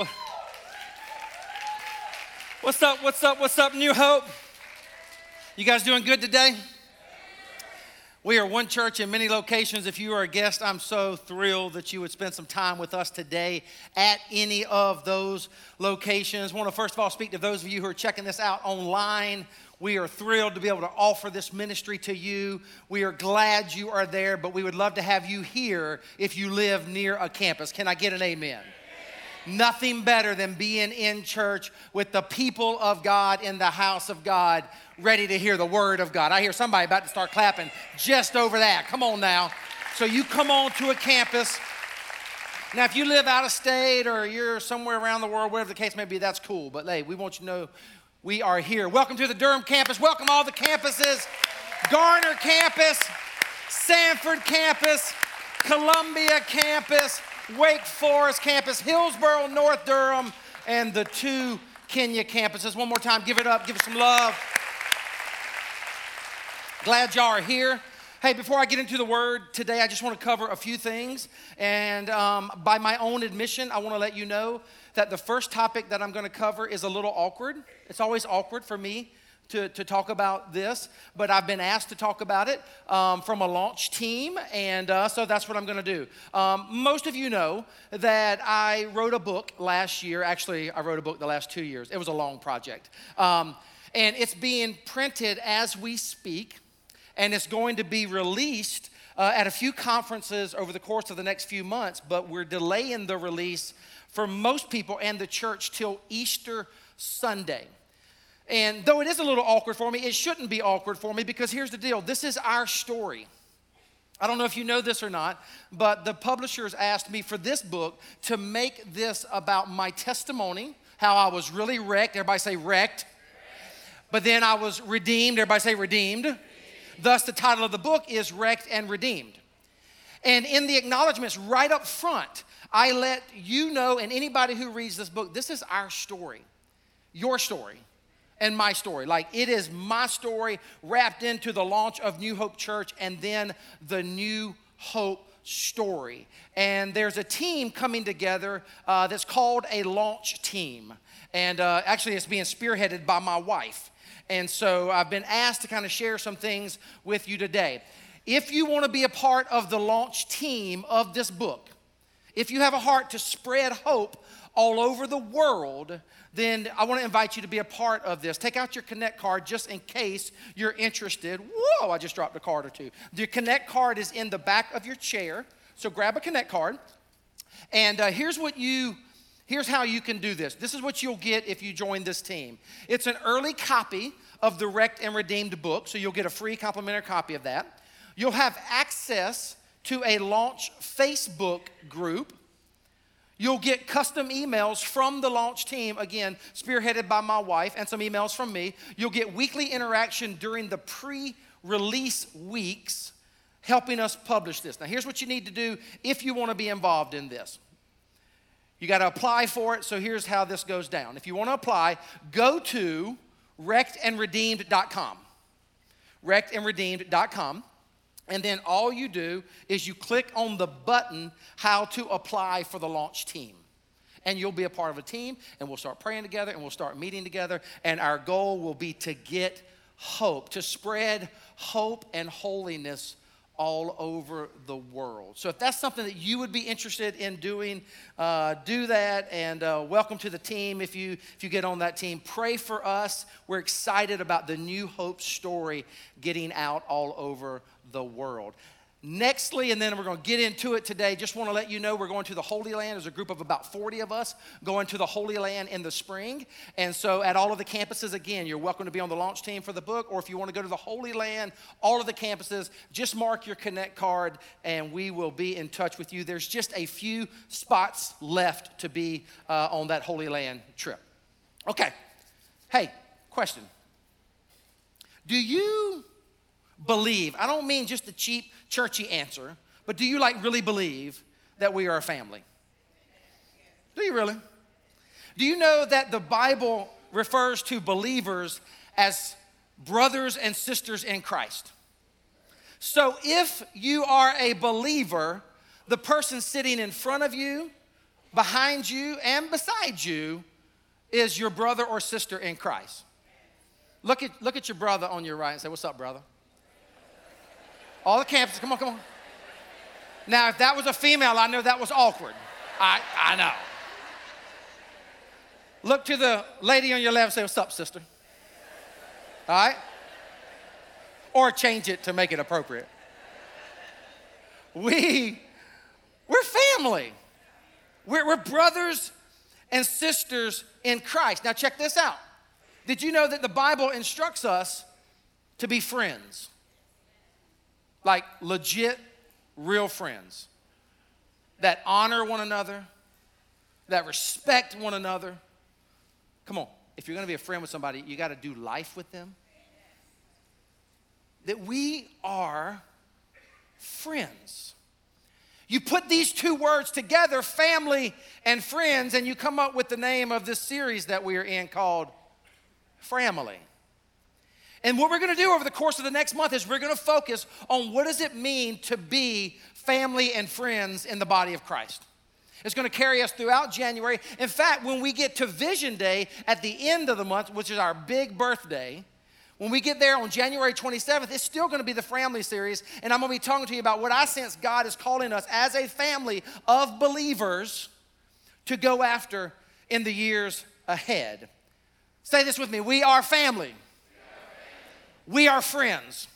What? What's up? What's up? What's up, New Hope? You guys doing good today? We are one church in many locations. If you are a guest, I'm so thrilled that you would spend some time with us today at any of those locations. I want to first of all speak to those of you who are checking this out online. We are thrilled to be able to offer this ministry to you. We are glad you are there, but we would love to have you here if you live near a campus. Can I get an amen? Nothing better than being in church with the people of God in the house of God, ready to hear the word of God. I hear somebody about to start clapping just over that. Come on now. So you come on to a campus. Now, if you live out of state or you're somewhere around the world, whatever the case may be, that's cool. But hey, we want you to know we are here. Welcome to the Durham campus. Welcome all the campuses Garner campus, Sanford campus, Columbia campus, Wake Forest campus, Hillsborough, North Durham, and the two Kenya campuses. One more time, give it up, give it some love. Glad y'all are here. Hey, before I get into the word today, I just want to cover a few things. And um, by my own admission, I want to let you know that the first topic that I'm going to cover is a little awkward. It's always awkward for me to, to talk about this, but I've been asked to talk about it um, from a launch team, and uh, so that's what I'm going to do. Um, most of you know that I wrote a book last year. Actually, I wrote a book the last two years. It was a long project. Um, and it's being printed as we speak, and it's going to be released uh, at a few conferences over the course of the next few months, but we're delaying the release for most people and the church till Easter Sunday. And though it is a little awkward for me, it shouldn't be awkward for me because here's the deal this is our story. I don't know if you know this or not, but the publishers asked me for this book to make this about my testimony, how I was really wrecked. Everybody say wrecked. But then I was redeemed. Everybody say redeemed. Thus, the title of the book is Wrecked and Redeemed. And in the acknowledgments right up front, I let you know and anybody who reads this book, this is our story, your story and my story. Like it is my story wrapped into the launch of New Hope Church and then the New Hope story. And there's a team coming together uh, that's called a launch team. And uh, actually, it's being spearheaded by my wife. And so I've been asked to kind of share some things with you today. If you want to be a part of the launch team of this book, if you have a heart to spread hope all over the world, then I want to invite you to be a part of this. Take out your Connect card just in case you're interested. Whoa, I just dropped a card or two. The Connect card is in the back of your chair. So grab a Connect card. And uh, here's what you here's how you can do this. This is what you'll get if you join this team. It's an early copy of the Wrecked and Redeemed book, so you'll get a free complimentary copy of that. You'll have access to a launch Facebook group You'll get custom emails from the launch team, again, spearheaded by my wife, and some emails from me. You'll get weekly interaction during the pre release weeks, helping us publish this. Now, here's what you need to do if you want to be involved in this. You got to apply for it, so here's how this goes down. If you want to apply, go to wreckedandredeemed.com. Wreckedandredeemed.com. And then all you do is you click on the button how to apply for the launch team. And you'll be a part of a team, and we'll start praying together, and we'll start meeting together. And our goal will be to get hope, to spread hope and holiness all over the world. So if that's something that you would be interested in doing, uh, do that. And uh, welcome to the team. If you if you get on that team, pray for us. We're excited about the New Hope story getting out all over the world. Nextly, and then we're going to get into it today. Just want to let you know we're going to the Holy Land. There's a group of about 40 of us going to the Holy Land in the spring. And so, at all of the campuses, again, you're welcome to be on the launch team for the book. Or if you want to go to the Holy Land, all of the campuses, just mark your Connect card and we will be in touch with you. There's just a few spots left to be uh, on that Holy Land trip. Okay. Hey, question. Do you believe? I don't mean just a cheap, churchy answer, but do you like really believe that we are a family? Do you really? Do you know that the Bible refers to believers as brothers and sisters in Christ? So if you are a believer, the person sitting in front of you behind you and beside you is your brother or sister in Christ. Look at, look at your brother on your right and say, What's up, brother? All the campuses, come on, come on. Now, if that was a female, I know that was awkward. I, I know. Look to the lady on your left and say, What's up, sister? All right? Or change it to make it appropriate. We, we're family. We're, we're brothers and sisters in Christ. Now, check this out. Did you know that the Bible instructs us to be friends? Like legit, real friends that honor one another, that respect one another. Come on, if you're gonna be a friend with somebody, you gotta do life with them. That we are friends. You put these two words together, family and friends, and you come up with the name of this series that we are in called Family. And what we're going to do over the course of the next month is we're going to focus on what does it mean to be family and friends in the body of Christ. It's going to carry us throughout January. In fact, when we get to Vision Day at the end of the month, which is our big birthday, when we get there on January 27th, it's still going to be the family series, and I'm going to be talking to you about what I sense God is calling us as a family of believers to go after in the years ahead. Say this with me we are family. We are friends.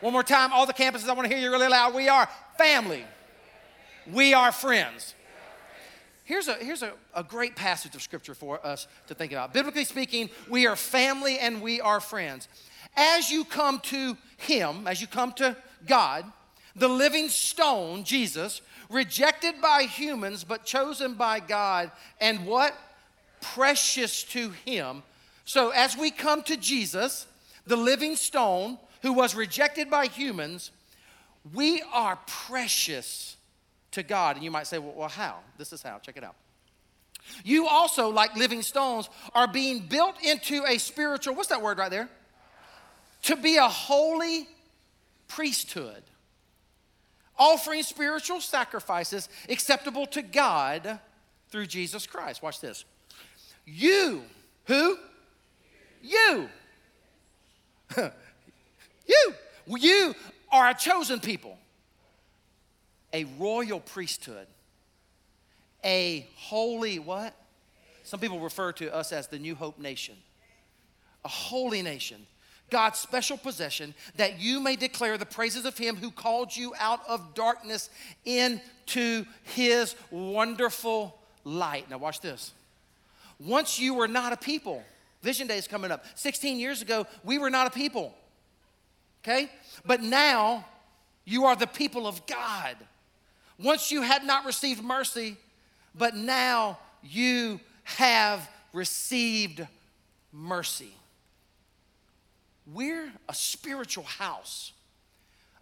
One more time, all the campuses, I want to hear you really loud. We are family. We are friends. Here's a, here's a, a great passage of scripture for us to think about. Biblically speaking, we are family and we are friends. As you come to Him, as you come to God, the living stone, Jesus, rejected by humans but chosen by God, and what? Precious to Him. So as we come to Jesus, the living stone, who was rejected by humans, we are precious to God. And you might say, well, well, how? This is how. Check it out. You also, like living stones, are being built into a spiritual, what's that word right there? To be a holy priesthood, offering spiritual sacrifices acceptable to God through Jesus Christ. Watch this. You, who? You you, you are a chosen people, a royal priesthood, a holy what? Some people refer to us as the New Hope Nation, a holy nation. God's special possession, that you may declare the praises of Him who called you out of darkness into His wonderful light. Now, watch this. Once you were not a people, Vision Day is coming up. 16 years ago, we were not a people. Okay? But now you are the people of God. Once you had not received mercy, but now you have received mercy. We're a spiritual house.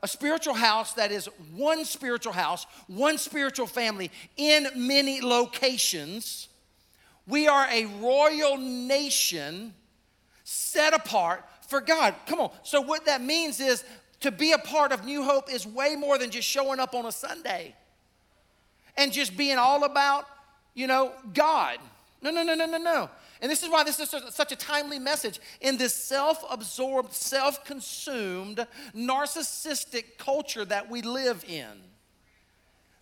A spiritual house that is one spiritual house, one spiritual family in many locations we are a royal nation set apart for God. Come on. So, what that means is to be a part of New Hope is way more than just showing up on a Sunday and just being all about, you know, God. No, no, no, no, no, no. And this is why this is such a timely message in this self absorbed, self consumed, narcissistic culture that we live in.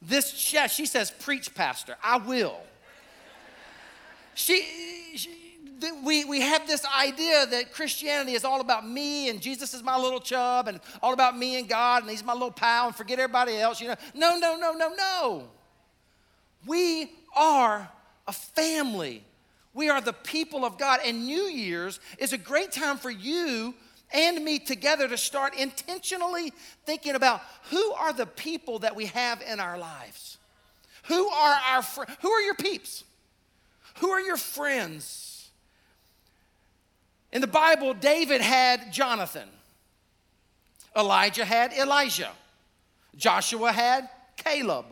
This, she says, preach, Pastor. I will she, she we, we have this idea that Christianity is all about me and Jesus is my little chub and all about me and God and he's my little pal and forget everybody else. You know, no, no, no, no, no. We are a family. We are the people of God. And New Year's is a great time for you and me together to start intentionally thinking about who are the people that we have in our lives? Who are our fr- who are your peeps? Who are your friends? In the Bible, David had Jonathan, Elijah had Elisha, Joshua had Caleb,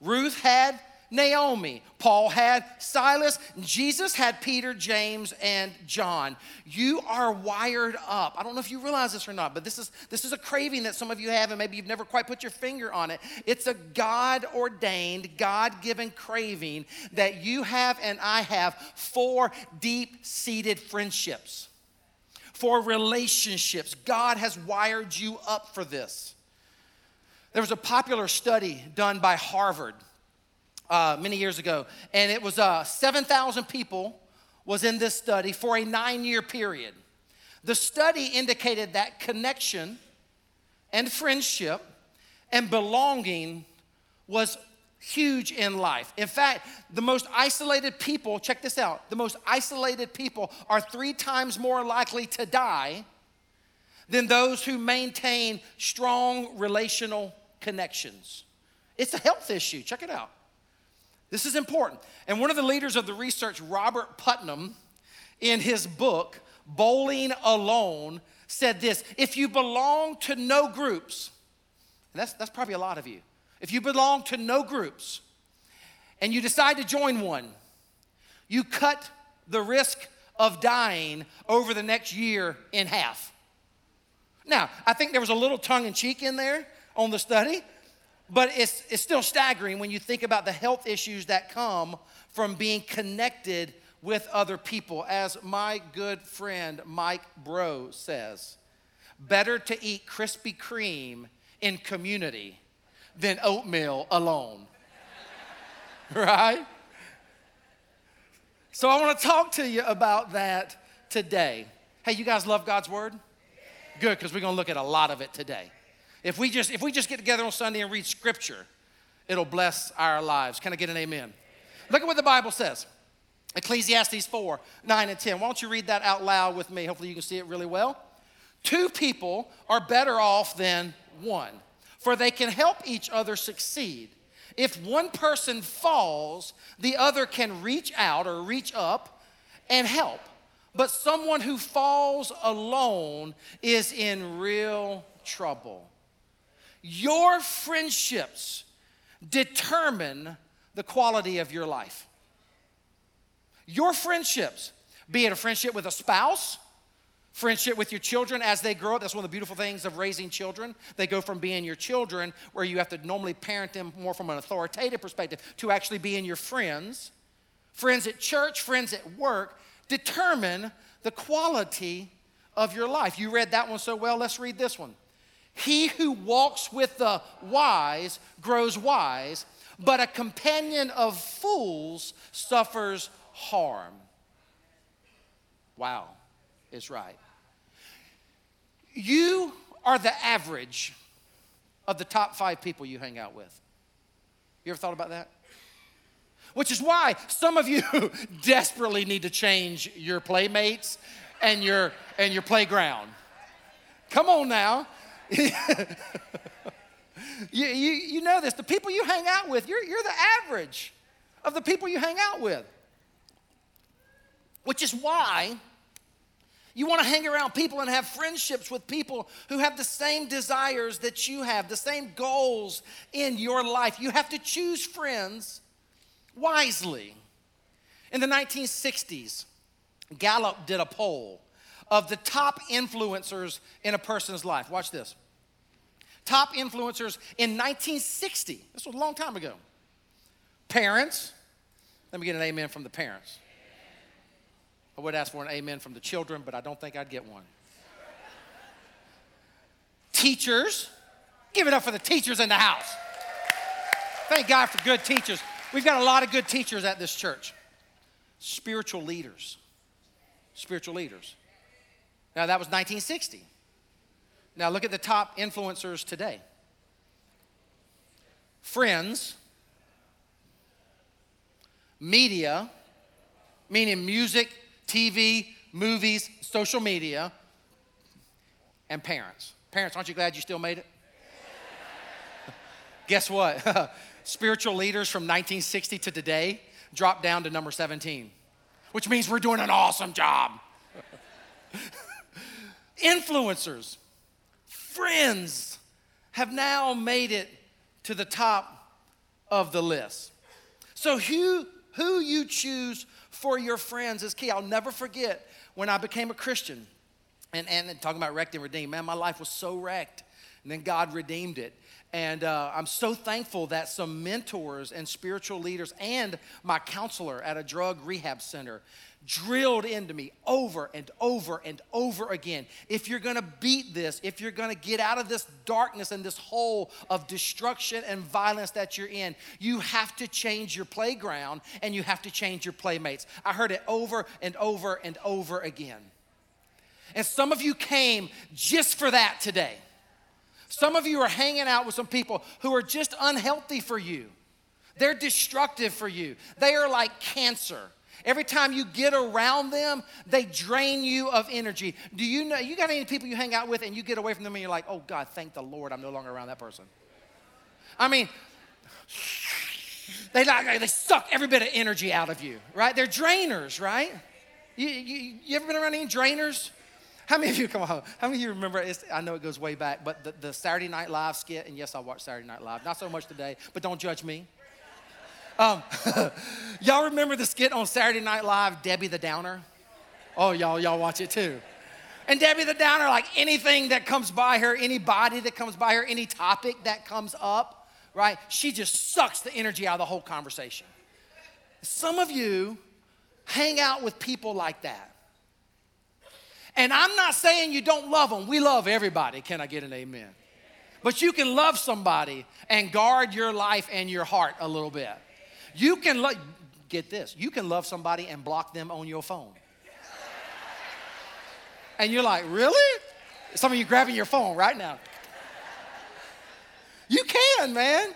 Ruth had Naomi. Paul had Silas. Jesus had Peter, James, and John. You are wired up. I don't know if you realize this or not, but this is this is a craving that some of you have, and maybe you've never quite put your finger on it. It's a God ordained, God given craving that you have and I have for deep seated friendships, for relationships. God has wired you up for this. There was a popular study done by Harvard uh, many years ago, and it was uh, 7,000 people was in this study for a nine-year period. The study indicated that connection and friendship and belonging was huge in life. In fact, the most isolated people, check this out, the most isolated people are three times more likely to die than those who maintain strong relational connections. It's a health issue. Check it out. This is important. And one of the leaders of the research, Robert Putnam, in his book, Bowling Alone, said this If you belong to no groups, and that's, that's probably a lot of you, if you belong to no groups and you decide to join one, you cut the risk of dying over the next year in half. Now, I think there was a little tongue in cheek in there on the study but it's, it's still staggering when you think about the health issues that come from being connected with other people. As my good friend Mike Breaux says, better to eat Krispy Kreme in community than oatmeal alone. right? So I want to talk to you about that today. Hey, you guys love God's word? Good, because we're going to look at a lot of it today. If we just if we just get together on Sunday and read scripture, it'll bless our lives. Can I get an amen? Look at what the Bible says. Ecclesiastes 4, 9 and 10. Why don't you read that out loud with me? Hopefully you can see it really well. Two people are better off than one, for they can help each other succeed. If one person falls, the other can reach out or reach up and help. But someone who falls alone is in real trouble. Your friendships determine the quality of your life. Your friendships, be it a friendship with a spouse, friendship with your children as they grow up. That's one of the beautiful things of raising children. They go from being your children, where you have to normally parent them more from an authoritative perspective, to actually being your friends. Friends at church, friends at work determine the quality of your life. You read that one so well. Let's read this one. He who walks with the wise grows wise, but a companion of fools suffers harm. Wow, is right. You are the average of the top five people you hang out with. You ever thought about that? Which is why some of you desperately need to change your playmates and your and your playground. Come on now. you, you, you know this. The people you hang out with, you're, you're the average of the people you hang out with. Which is why you want to hang around people and have friendships with people who have the same desires that you have, the same goals in your life. You have to choose friends wisely. In the 1960s, Gallup did a poll of the top influencers in a person's life. Watch this. Top influencers in 1960. This was a long time ago. Parents. Let me get an amen from the parents. I would ask for an amen from the children, but I don't think I'd get one. Teachers. Give it up for the teachers in the house. Thank God for good teachers. We've got a lot of good teachers at this church. Spiritual leaders. Spiritual leaders. Now, that was 1960. Now, look at the top influencers today friends, media, meaning music, TV, movies, social media, and parents. Parents, aren't you glad you still made it? Guess what? Spiritual leaders from 1960 to today dropped down to number 17, which means we're doing an awesome job. Influencers, friends have now made it to the top of the list. So, who, who you choose for your friends is key. I'll never forget when I became a Christian and, and talking about wrecked and redeemed. Man, my life was so wrecked, and then God redeemed it. And uh, I'm so thankful that some mentors and spiritual leaders and my counselor at a drug rehab center drilled into me over and over and over again. If you're gonna beat this, if you're gonna get out of this darkness and this hole of destruction and violence that you're in, you have to change your playground and you have to change your playmates. I heard it over and over and over again. And some of you came just for that today. Some of you are hanging out with some people who are just unhealthy for you. They're destructive for you. They are like cancer. Every time you get around them, they drain you of energy. Do you know, you got any people you hang out with and you get away from them and you're like, oh God, thank the Lord I'm no longer around that person? I mean, they, they suck every bit of energy out of you, right? They're drainers, right? You, you, you ever been around any drainers? How many of you come on? How many of you remember? I know it goes way back, but the, the Saturday Night Live skit, and yes, I watch Saturday Night Live. Not so much today, but don't judge me. Um, y'all remember the skit on Saturday Night Live, Debbie the Downer? Oh, y'all, y'all watch it too. And Debbie the Downer, like anything that comes by her, anybody that comes by her, any topic that comes up, right? She just sucks the energy out of the whole conversation. Some of you hang out with people like that. And I'm not saying you don't love them. We love everybody. Can I get an amen? But you can love somebody and guard your life and your heart a little bit. You can love, get this, you can love somebody and block them on your phone. And you're like, really? Some of you grabbing your phone right now. You can, man.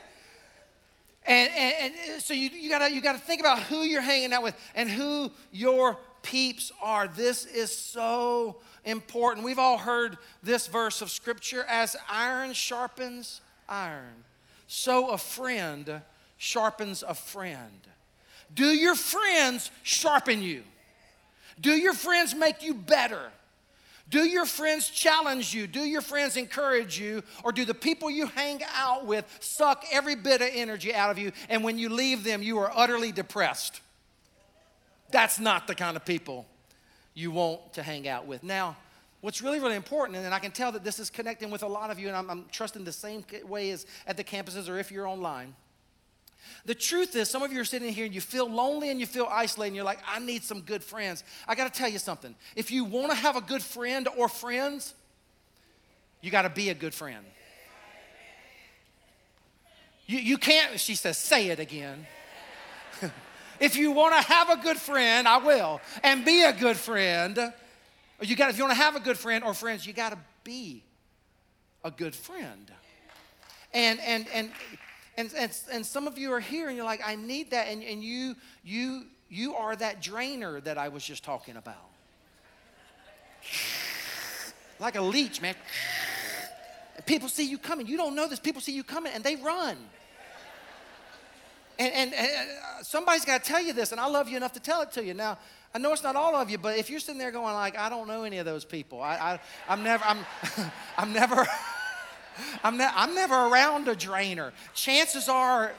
And, and, and so you, you, gotta, you gotta think about who you're hanging out with and who your peeps are. This is so important. We've all heard this verse of scripture as iron sharpens iron, so a friend sharpens a friend. Do your friends sharpen you? Do your friends make you better? Do your friends challenge you? Do your friends encourage you? Or do the people you hang out with suck every bit of energy out of you and when you leave them, you are utterly depressed? That's not the kind of people you want to hang out with. Now, what's really, really important, and I can tell that this is connecting with a lot of you, and I'm, I'm trusting the same way as at the campuses or if you're online. The truth is, some of you are sitting here and you feel lonely and you feel isolated, and you're like, I need some good friends. I got to tell you something. If you want to have a good friend or friends, you got to be a good friend. You, you can't, she says, say it again. If you want to have a good friend, I will, and be a good friend, you got if you want to have a good friend or friends, you got to be a good friend. And and and and, and, and some of you are here and you're like, I need that. And, and you, you, you are that drainer that I was just talking about. like a leech, man. People see you coming. You don't know this. People see you coming and they run. And, and, and uh, somebody's got to tell you this, and I love you enough to tell it to you. Now, I know it's not all of you, but if you're sitting there going like, I don't know any of those people. I, I, I'm never, I'm, I'm never, I'm, ne- I'm never around a drainer. Chances are,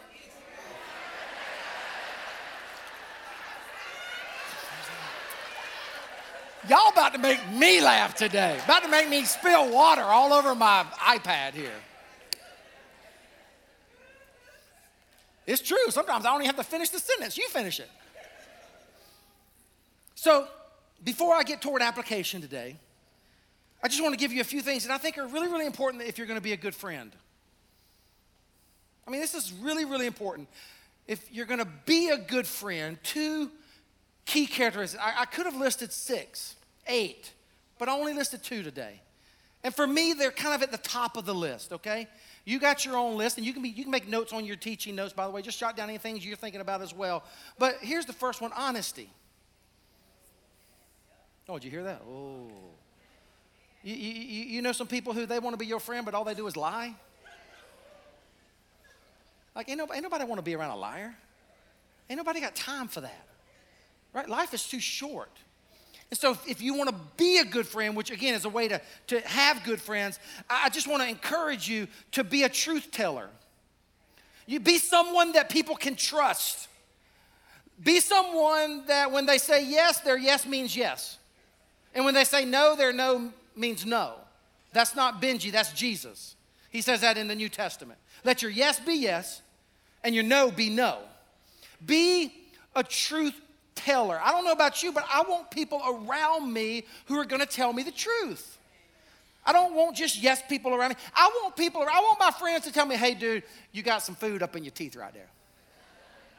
y'all about to make me laugh today. About to make me spill water all over my iPad here. It's true. Sometimes I don't even have to finish the sentence. You finish it. So, before I get toward application today, I just want to give you a few things that I think are really, really important if you're going to be a good friend. I mean, this is really, really important. If you're going to be a good friend, two key characteristics. I, I could have listed six, eight, but I only listed two today. And for me, they're kind of at the top of the list, okay? You got your own list, and you can, be, you can make notes on your teaching notes, by the way. Just jot down any things you're thinking about as well. But here's the first one honesty. Oh, did you hear that? Oh. You, you, you know some people who they want to be your friend, but all they do is lie? Like, ain't nobody, ain't nobody want to be around a liar. Ain't nobody got time for that. Right? Life is too short. And so, if you want to be a good friend, which again is a way to, to have good friends, I just want to encourage you to be a truth teller. You be someone that people can trust. Be someone that when they say yes, their yes means yes. And when they say no, their no means no. That's not Benji, that's Jesus. He says that in the New Testament. Let your yes be yes and your no be no. Be a truth teller. I don't know about you, but I want people around me who are going to tell me the truth. I don't want just yes people around me. I want people, I want my friends to tell me, hey, dude, you got some food up in your teeth right there.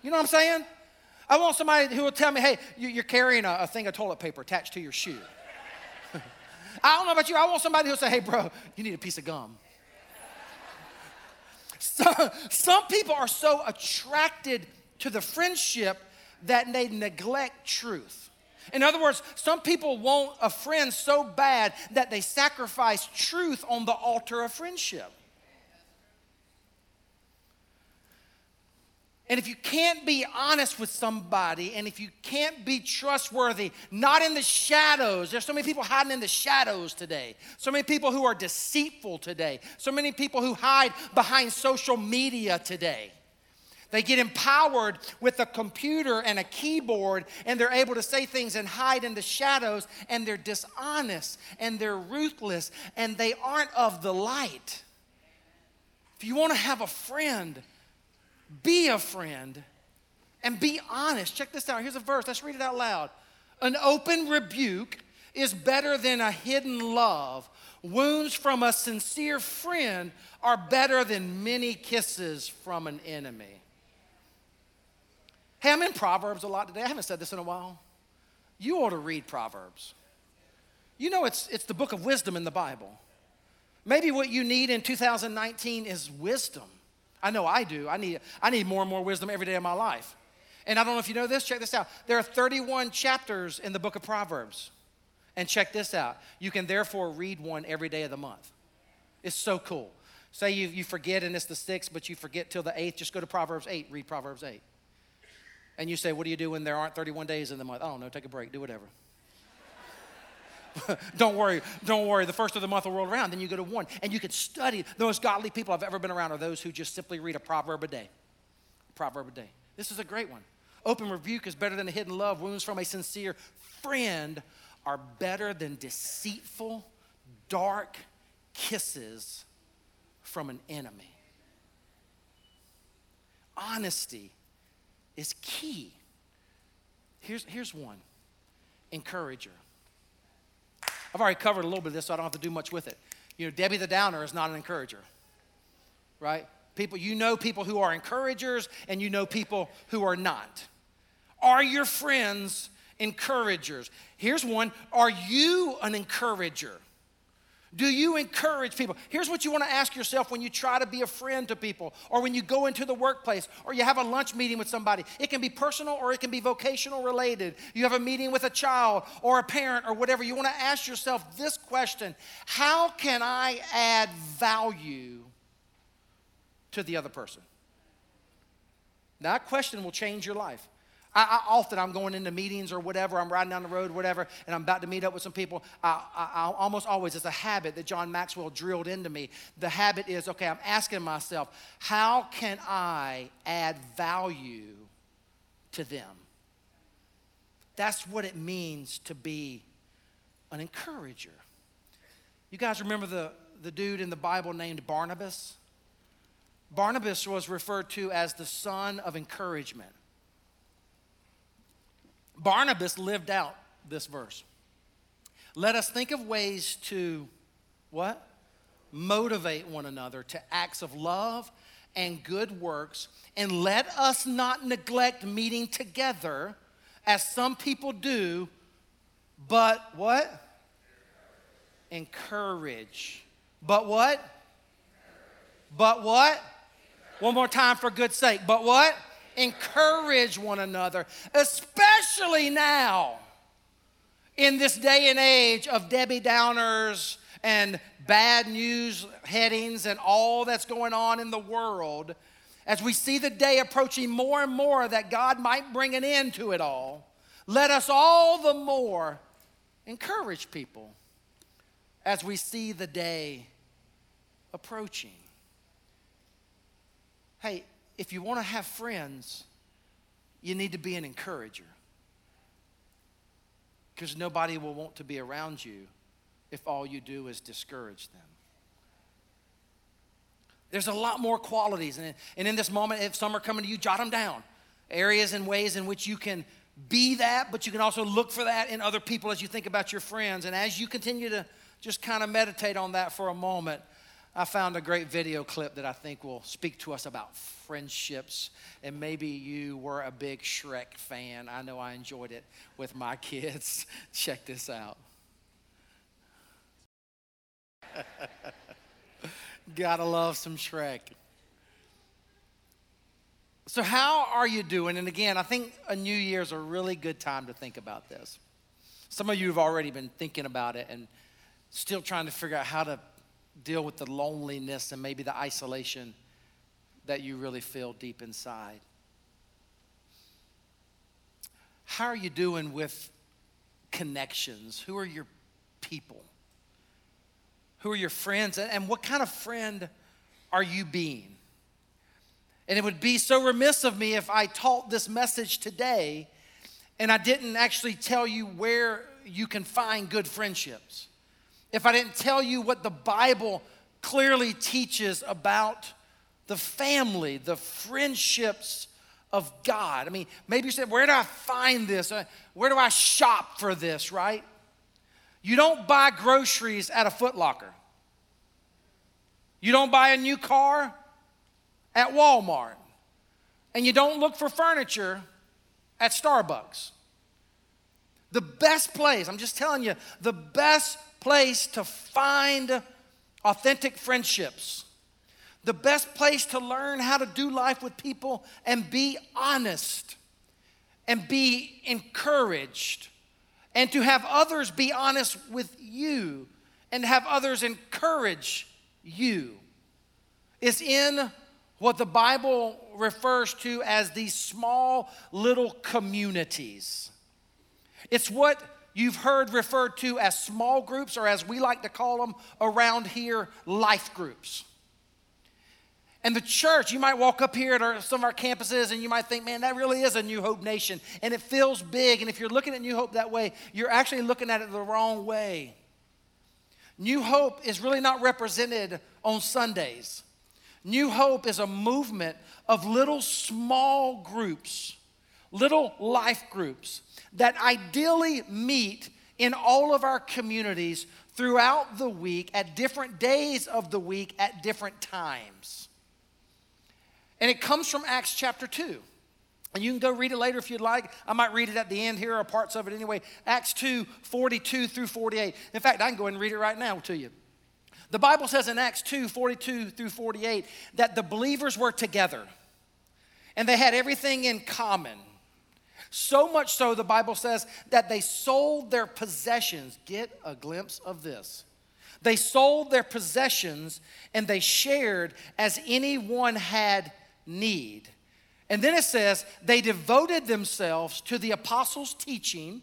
You know what I'm saying? I want somebody who will tell me, hey, you're carrying a, a thing of toilet paper attached to your shoe. I don't know about you. I want somebody who'll say, hey, bro, you need a piece of gum. Some, some people are so attracted to the friendship that they neglect truth. In other words, some people want a friend so bad that they sacrifice truth on the altar of friendship. And if you can't be honest with somebody, and if you can't be trustworthy, not in the shadows, there's so many people hiding in the shadows today. So many people who are deceitful today. So many people who hide behind social media today. They get empowered with a computer and a keyboard, and they're able to say things and hide in the shadows, and they're dishonest and they're ruthless, and they aren't of the light. If you want to have a friend, be a friend and be honest. Check this out. Here's a verse. Let's read it out loud. An open rebuke is better than a hidden love. Wounds from a sincere friend are better than many kisses from an enemy. Hey, I'm in Proverbs a lot today. I haven't said this in a while. You ought to read Proverbs. You know, it's, it's the book of wisdom in the Bible. Maybe what you need in 2019 is wisdom. I know I do. I need, I need more and more wisdom every day of my life. And I don't know if you know this, check this out. There are 31 chapters in the book of Proverbs. And check this out. You can therefore read one every day of the month. It's so cool. Say you, you forget and it's the sixth, but you forget till the eighth, just go to Proverbs 8, read Proverbs 8. And you say, What do you do when there aren't 31 days in the month? I don't know, take a break, do whatever. don't worry, don't worry. The first of the month will roll around. Then you go to one, and you can study. The most godly people I've ever been around are those who just simply read a proverb a day. Proverb a day. This is a great one. Open rebuke is better than a hidden love. Wounds from a sincere friend are better than deceitful, dark kisses from an enemy. Honesty is key. Here's, here's one encourager. I've already covered a little bit of this, so I don't have to do much with it. You know, Debbie the Downer is not an encourager, right? People, you know people who are encouragers and you know people who are not. Are your friends encouragers? Here's one Are you an encourager? Do you encourage people? Here's what you want to ask yourself when you try to be a friend to people, or when you go into the workplace, or you have a lunch meeting with somebody. It can be personal or it can be vocational related. You have a meeting with a child or a parent or whatever. You want to ask yourself this question How can I add value to the other person? That question will change your life. I, I, often I'm going into meetings or whatever, I'm riding down the road, whatever, and I'm about to meet up with some people. I, I, almost always, it's a habit that John Maxwell drilled into me. The habit is okay, I'm asking myself, how can I add value to them? That's what it means to be an encourager. You guys remember the, the dude in the Bible named Barnabas? Barnabas was referred to as the son of encouragement. Barnabas lived out this verse. Let us think of ways to what? Motivate one another to acts of love and good works, and let us not neglect meeting together as some people do, but what? Encourage. But what? But what? One more time for good sake. But what? Encourage one another, especially now in this day and age of Debbie Downers and bad news headings and all that's going on in the world. As we see the day approaching more and more that God might bring an end to it all, let us all the more encourage people as we see the day approaching. Hey, if you want to have friends, you need to be an encourager. Because nobody will want to be around you if all you do is discourage them. There's a lot more qualities. And, and in this moment, if some are coming to you, jot them down. Areas and ways in which you can be that, but you can also look for that in other people as you think about your friends. And as you continue to just kind of meditate on that for a moment, I found a great video clip that I think will speak to us about friendships. And maybe you were a big Shrek fan. I know I enjoyed it with my kids. Check this out. Gotta love some Shrek. So, how are you doing? And again, I think a New Year's a really good time to think about this. Some of you have already been thinking about it and still trying to figure out how to deal with the loneliness and maybe the isolation that you really feel deep inside. How are you doing with connections? Who are your people? Who are your friends? And what kind of friend are you being? And it would be so remiss of me if I taught this message today and I didn't actually tell you where you can find good friendships. If I didn't tell you what the Bible clearly teaches about the family, the friendships of God. I mean, maybe you said, Where do I find this? Uh, where do I shop for this, right? You don't buy groceries at a Foot Locker. You don't buy a new car at Walmart. And you don't look for furniture at Starbucks. The best place, I'm just telling you, the best place to find authentic friendships, the best place to learn how to do life with people and be honest and be encouraged and to have others be honest with you and have others encourage you is in what the Bible refers to as these small little communities. It's what you've heard referred to as small groups, or as we like to call them around here, life groups. And the church, you might walk up here at our, some of our campuses and you might think, man, that really is a New Hope nation. And it feels big. And if you're looking at New Hope that way, you're actually looking at it the wrong way. New Hope is really not represented on Sundays. New Hope is a movement of little small groups, little life groups that ideally meet in all of our communities throughout the week at different days of the week at different times. And it comes from Acts chapter 2. And you can go read it later if you'd like. I might read it at the end here or parts of it anyway. Acts 2 42 through 48. In fact, I can go and read it right now to you. The Bible says in Acts 2 42 through 48 that the believers were together and they had everything in common. So much so, the Bible says that they sold their possessions. Get a glimpse of this. They sold their possessions and they shared as anyone had need. And then it says they devoted themselves to the apostles' teaching.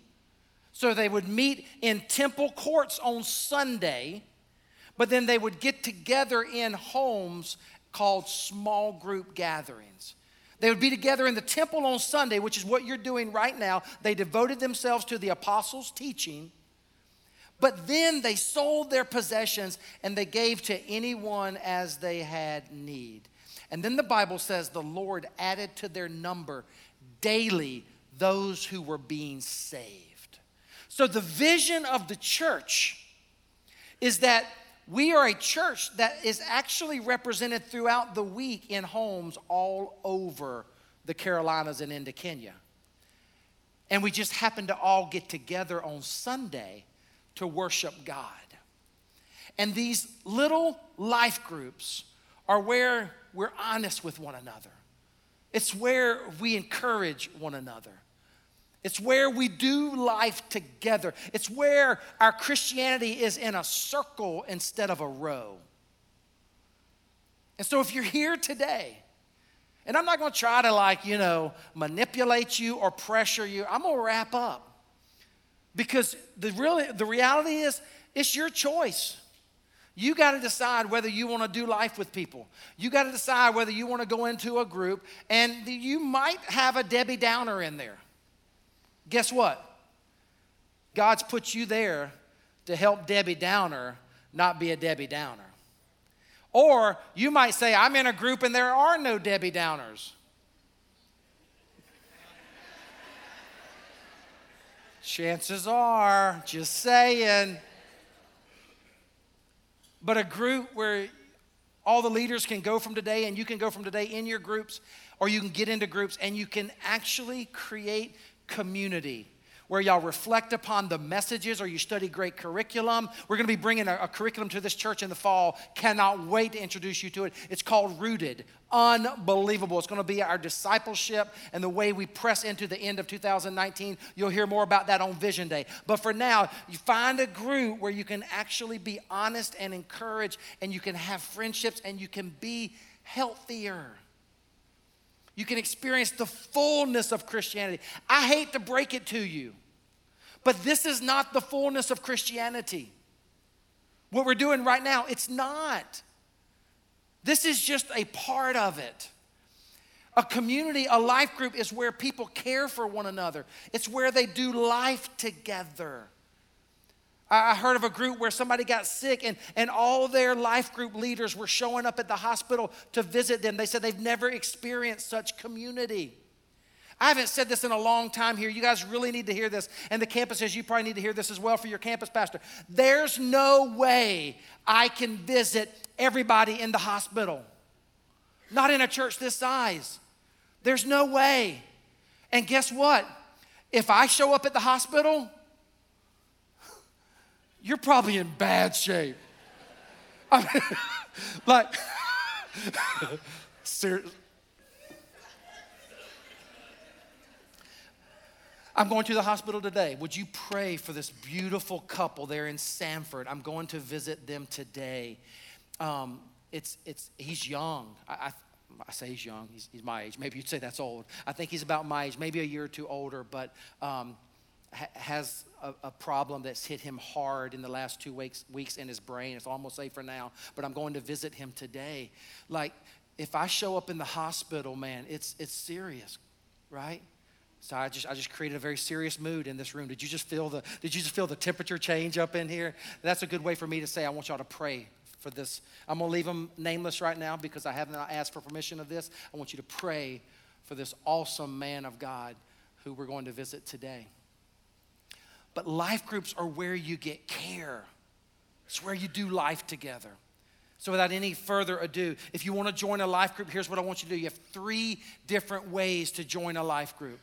So they would meet in temple courts on Sunday but then they would get together in homes called small group gatherings. They would be together in the temple on Sunday, which is what you're doing right now. They devoted themselves to the apostles' teaching, but then they sold their possessions and they gave to anyone as they had need. And then the Bible says the Lord added to their number daily those who were being saved. So the vision of the church is that we are a church that is actually represented throughout the week in homes all over the Carolinas and into Kenya. And we just happen to all get together on Sunday to worship God. And these little life groups are where we're honest with one another. It's where we encourage one another. It's where we do life together. It's where our Christianity is in a circle instead of a row. And so if you're here today, and I'm not going to try to like, you know, manipulate you or pressure you. I'm going to wrap up. Because the really the reality is it's your choice. You got to decide whether you want to do life with people. You got to decide whether you want to go into a group, and you might have a Debbie Downer in there. Guess what? God's put you there to help Debbie Downer not be a Debbie Downer. Or you might say, I'm in a group and there are no Debbie Downers. Chances are, just saying. But a group where all the leaders can go from today and you can go from today in your groups, or you can get into groups and you can actually create community where y'all reflect upon the messages or you study great curriculum. We're going to be bringing a, a, curriculum to this church in the fall. Cannot wait to introduce you to it. It's called Rooted. Unbelievable. It's going to be our discipleship and the way we press into the end of 2019. You'll hear more about that on Vision Day. But for now, you find a group where you can actually be honest and encourage, and you can have friendships and you can be healthier. You can experience the fullness of Christianity. I hate to break it to you, but this is not the fullness of Christianity. What we're doing right now, it's not. This is just a part of it. A community, a life group is where people care for one another, it's where they do life together. I heard of a group where somebody got sick and, and all their life group leaders were showing up at the hospital to visit them. They said they've never experienced such community. I haven't said this in a long time here. You guys really need to hear this. And the campuses, you probably need to hear this as well for your campus pastor. There's no way I can visit everybody in the hospital, not in a church this size. There's no way. And guess what? If I show up at the hospital, you're probably in bad shape. I mean, like, seriously. I'm going to the hospital today. Would you pray for this beautiful couple there in Sanford? I'm going to visit them today. Um, it's, it's, he's young. I, I, I say he's young. He's, he's, my age. Maybe you'd say that's old. I think he's about my age, maybe a year or two older, but um, ha- has a, a, problem that's hit him hard in the last two weeks, weeks in his brain. It's almost safer now, but I'm going to visit him today. Like, if I show up in the hospital, man, it's, it's serious, right? So I just I just created a very serious mood in this room. Did you just feel the did you just feel the temperature change up in here? That's a good way for me to say I want y'all to pray for this. I'm gonna leave them nameless right now because I haven't asked for permission of this. I want you to pray for this awesome man of God who we're going to visit today. But life groups are where you get care, it's where you do life together. So, without any further ado, if you want to join a life group, here's what I want you to do. You have three different ways to join a life group.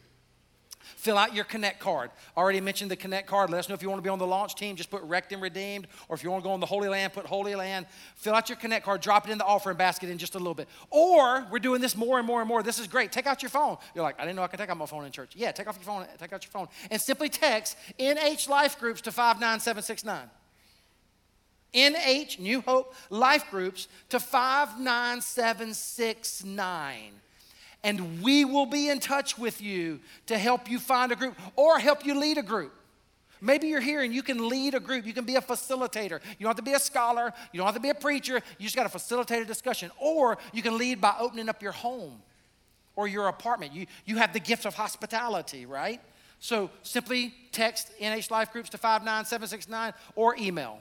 Fill out your Connect card. Already mentioned the Connect card. Let us know if you want to be on the launch team. Just put Wrecked and Redeemed. Or if you want to go on the Holy Land, put Holy Land. Fill out your Connect card. Drop it in the offering basket in just a little bit. Or we're doing this more and more and more. This is great. Take out your phone. You're like, I didn't know I could take out my phone in church. Yeah, take off your phone. Take out your phone. And simply text NH Life Groups to 59769. NH New Hope Life Groups to 59769 and we will be in touch with you to help you find a group or help you lead a group. Maybe you're here and you can lead a group. You can be a facilitator. You don't have to be a scholar. You don't have to be a preacher. You just got to facilitate a discussion. Or you can lead by opening up your home or your apartment. You, you have the gift of hospitality, right? So simply text NH Life Groups to 59769 or email.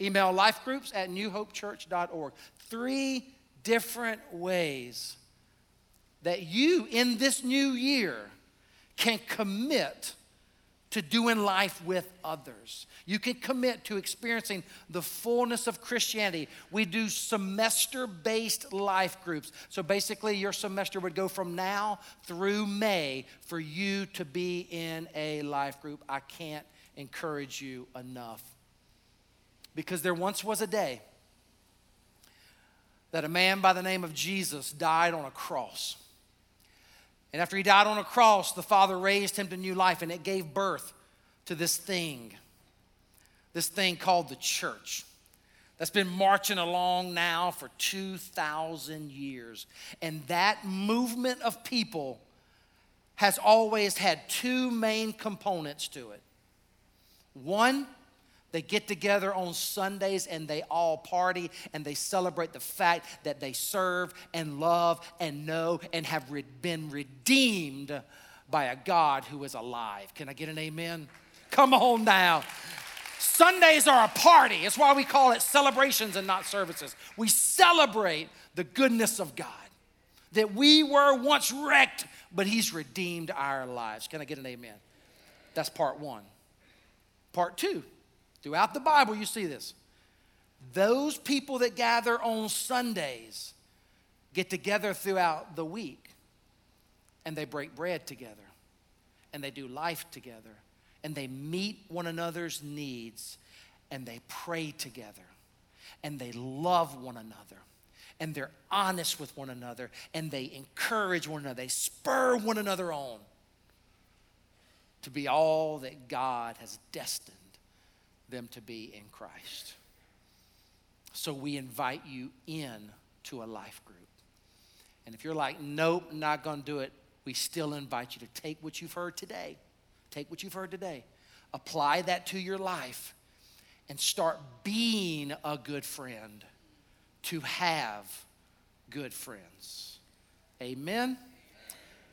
Email lifegroups at newhopechurch.org. Three different ways that you in this new year can commit to doing life with others. You can commit to experiencing the fullness of Christianity. We do semester based life groups. So basically, your semester would go from now through May for you to be in a life group. I can't encourage you enough. Because there once was a day that a man by the name of Jesus died on a cross. And after he died on a cross, the Father raised him to new life, and it gave birth to this thing, this thing called the church. That's been marching along now for 2,000 years. And that movement of people has always had two main components to it. One, They get together on Sundays and they all party and they celebrate the fact that they serve and love and know and have been redeemed by a God who is alive. Can I get an amen? Come on now. Sundays are a party. It's why we call it celebrations and not services. We celebrate the goodness of God, that we were once wrecked, but He's redeemed our lives. Can I get an amen? That's part one. Part two, throughout the Bible, you see this. Those people that gather on Sundays get together throughout the week and they break bread together and they do life together and they meet one another's needs and they pray together and they love one another and they're honest with one another and they encourage one another, they spur one another on to be all that God has destined them to be in Christ. So we invite you in to a life group. And if you're like, nope, not to do it, we still invite you to take what you've heard today. Take what you've heard today, apply that to your life, and start being a good friend to have good friends. Amen.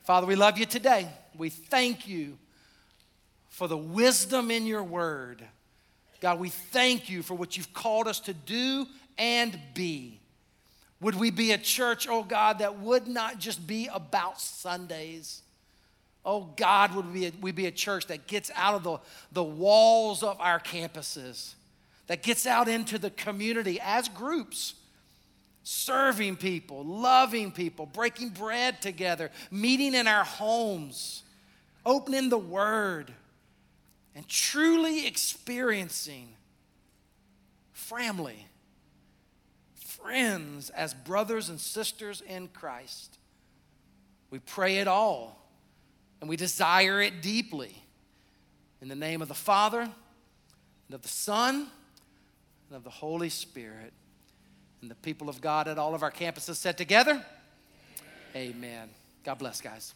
Father, we love you today. We thank you for the wisdom in your word. God, we thank you for what you've called us to do and be. Would we be a church, oh God, that would not just be about Sundays? Oh God, would we, we be a church that gets out of the, the walls of our campuses, that gets out into the community as groups, serving people, loving people, breaking bread together, meeting in our homes, opening the Word, and truly experiencing family, friends as brothers and sisters in Christ. We pray it all and we desire it deeply. In the name of the Father, and of the Son, and of the Holy Spirit. And the people of God at all of our campuses said together, Amen. Amen. God bless, guys.